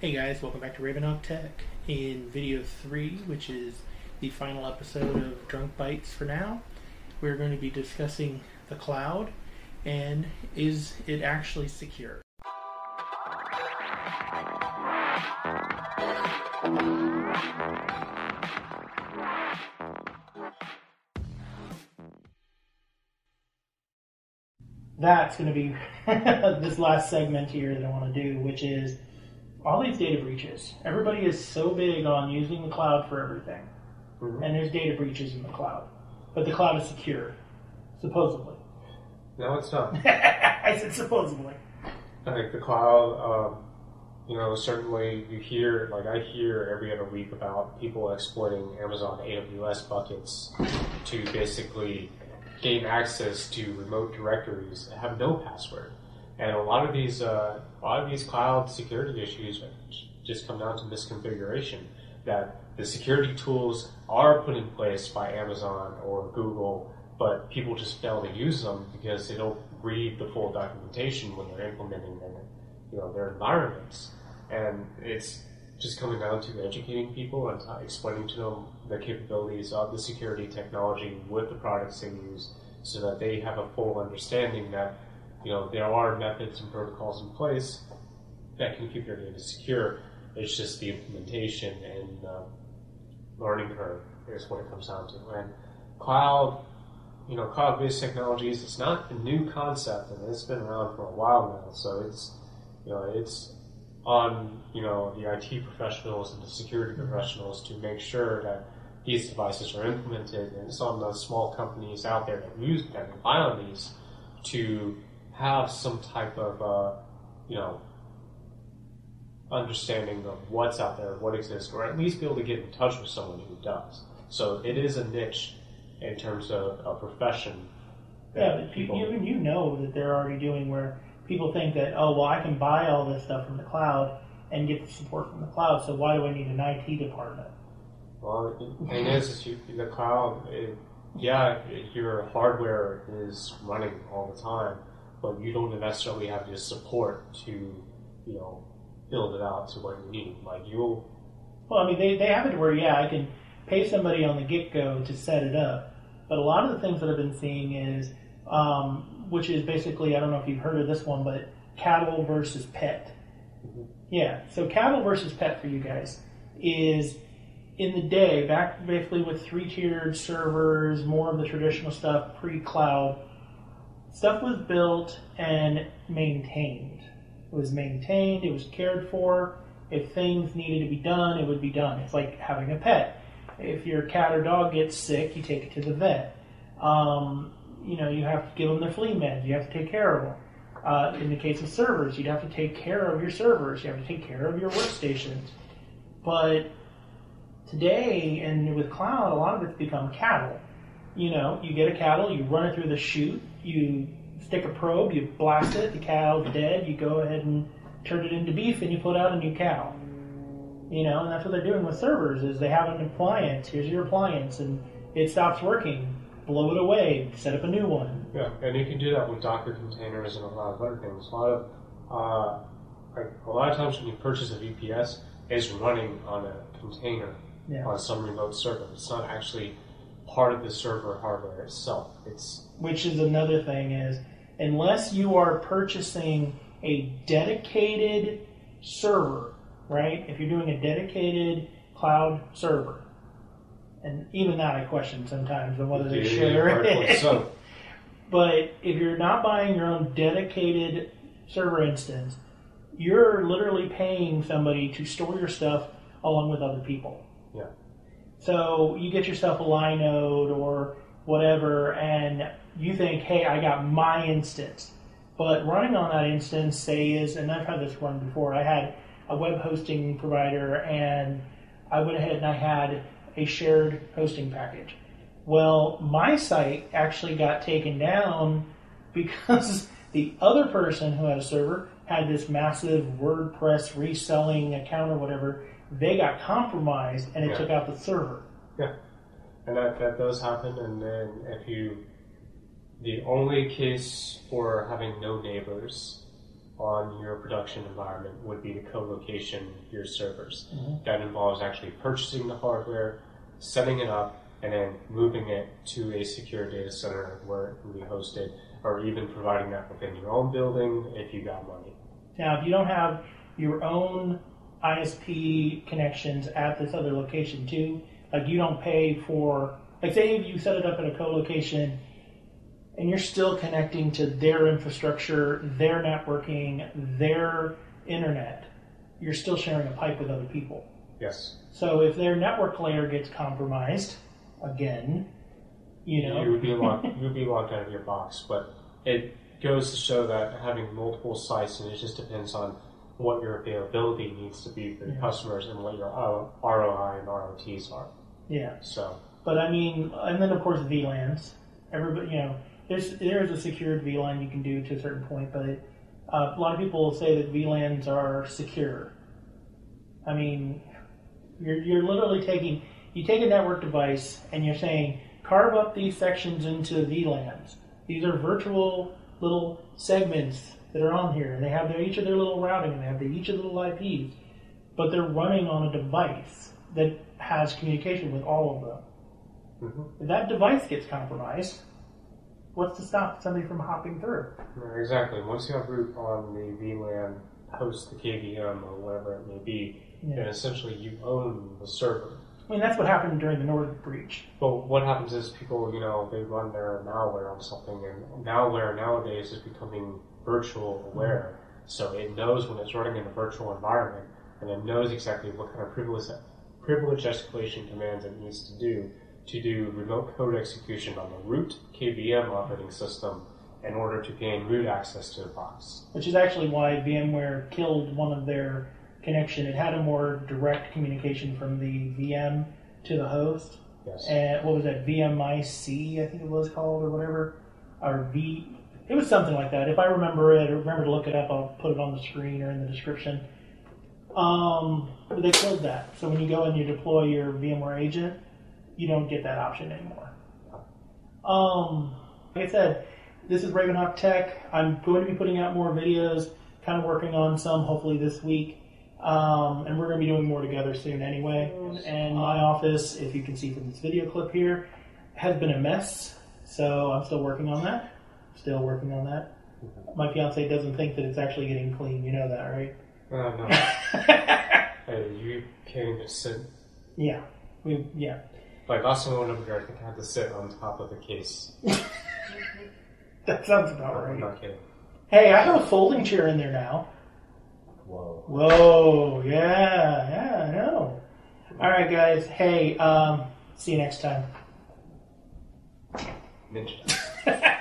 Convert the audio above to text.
Hey guys, welcome back to Ravenhawk Tech. In video 3, which is the final episode of DrunkBytes for now, we're going to be discussing the cloud and is it actually secure? That's going to be this last segment here that I want to do, which is all these data breaches. Everybody is so big on using the cloud for everything, and there's data breaches in the cloud, but the cloud is secure, supposedly. No, it's not. I said supposedly. I think the cloud, um, you know, certainly you hear, like I hear every other week about people exploiting Amazon AWS buckets to basically gain access to remote directories that have no password. And a lot of these, uh, a lot of these cloud security issues just come down to misconfiguration. That the security tools are put in place by Amazon or Google, but people just fail to use them because they don't read the full documentation when they're implementing their, you know, their environments. And it's just coming down to educating people and explaining to them the capabilities of the security technology with the products they use so that they have a full understanding that you know there are methods and protocols in place that can keep your data secure. It's just the implementation and uh, learning curve is what it comes down to. And cloud, you know, cloud-based technologies, it's not a new concept, and it's been around for a while now. So it's, you know, it's on you know the IT professionals and the security professionals to make sure that these devices are implemented, and it's on the small companies out there that use that rely on these to have some type of uh, you know understanding of what's out there, what exists, or at least be able to get in touch with someone who does. So it is a niche in terms of a profession. Yeah, but people, even you know that they're already doing where people think that oh well I can buy all this stuff from the cloud and get the support from the cloud, so why do I need an IT department? Well, the thing is, is you, the cloud, it, yeah, your hardware is running all the time, but you don't necessarily have the support to, you know, build it out to what you need. Like you'll. Well, I mean, they, they have it where yeah, I can pay somebody on the get go to set it up, but a lot of the things that I've been seeing is, um, which is basically I don't know if you've heard of this one, but cattle versus pet. Mm-hmm. Yeah, so cattle versus pet for you guys is in the day, back basically with three tiered servers, more of the traditional stuff pre cloud, stuff was built and maintained. It was maintained, it was cared for. If things needed to be done, it would be done. It's like having a pet. If your cat or dog gets sick, you take it to the vet. Um, you know, you have to give them their flea meds. You have to take care of them. Uh, in the case of servers, you'd have to take care of your servers. You have to take care of your workstations. But today and with cloud, a lot of it's become cattle. You know, you get a cattle, you run it through the chute, you stick a probe, you blast it, the cow's dead, you go ahead and turn it into beef and you put out a new cow. You know, and that's what they're doing with servers is they have an appliance, here's your appliance, and it stops working. Blow it away, set up a new one. Yeah, and you can do that with Docker containers and a lot of other things. A lot of uh, like a lot of times when you purchase a VPS, it's running on a container Yeah. on some remote server. It's not actually part of the server hardware itself. It's which is another thing is unless you are purchasing a dedicated server, right? If you're doing a dedicated cloud server, and even that I question sometimes on whether they share it. so. but if you're not buying your own dedicated server instance, you're literally paying somebody to store your stuff along with other people. Yeah. So you get yourself a Linode or whatever, and you think, hey, I got my instance. But running on that instance, say, is, and I've had this run before, I had a web hosting provider, and I went ahead and I had a shared hosting package. Well, my site actually got taken down because the other person who had a server had this massive WordPress reselling account or whatever. They got compromised and it Yeah. took out the server. Yeah, and that, that does happen. And then if you, the only case for having no neighbors on your production environment would be to co-location your servers. Mhm. That involves actually purchasing the hardware, setting it up, and then moving it to a secure data center where it can be hosted, or even providing that within your own building if you got money. Now, if you don't have your own ISP connections at this other location too, like you don't pay for, like say if you set it up at a co-location and you're still connecting to their infrastructure, their networking, their internet, you're still sharing a pipe with other people. Yes. So if their network layer gets compromised, again, you know, You would be locked. you would be locked out of your box, but it goes to show that having multiple sites, and it just depends on what your availability needs to be for your Yeah. customers and what your ROI and ROTs are. yeah. So But I mean, and then of course VLANs. Everybody, you know, there's there is a secured VLAN you can do to a certain point, but it, uh, a lot of people say that VLANs are secure. I mean, you're you're literally taking you take a network device and you're saying carve up these sections into VLANs. These are virtual little segments that are on here, and they have their, each of their little routing, and they have their, each of the little IPs, but they're running on a device that has communication with all of them. mhm. If that device gets compromised, what's to stop somebody from hopping through? Exactly. Once you have root on the VLAN host, the KVM or whatever it may be, Yeah. then essentially you own the server. I mean, that's what happened during the Northern breach. But what happens is people, you know, they run their malware on something, and malware nowadays is becoming virtual aware. So it knows when it's running in a virtual environment, and it knows exactly what kind of privilege privilege escalation commands it needs to do to do remote code execution on the root KVM operating system in order to gain root access to the box. which is actually why VMware killed one of their connection. It had a more direct communication from the VM to the host. Yes. And what was that? VMIC, I think it was called, or whatever, or V. It was something like that. If I remember it, or remember to look it up, I'll put it on the screen or in the description. Um, but they killed that. So when you go and you deploy your VMware agent, you don't get that option anymore. Um, like I said, this is Ravenhawk Tech. I'm going to be putting out more videos, kind of working on some hopefully this week. Um, and we're going to be doing more together soon anyway. And my office, if you can see from this video clip here, has been a mess. So I'm still working on that. Still working on that. My fiance doesn't think that it's actually getting clean. You know that, right? Uh, no. hey, you can't sit. yeah. We yeah. Like last time I went over here, I think I had to sit on top of the case. That sounds about I'm right. not kidding. Hey, I have a folding chair in there now. Whoa. Whoa, yeah, yeah, I know. All right, guys. Hey, um, see you next time. Ninja.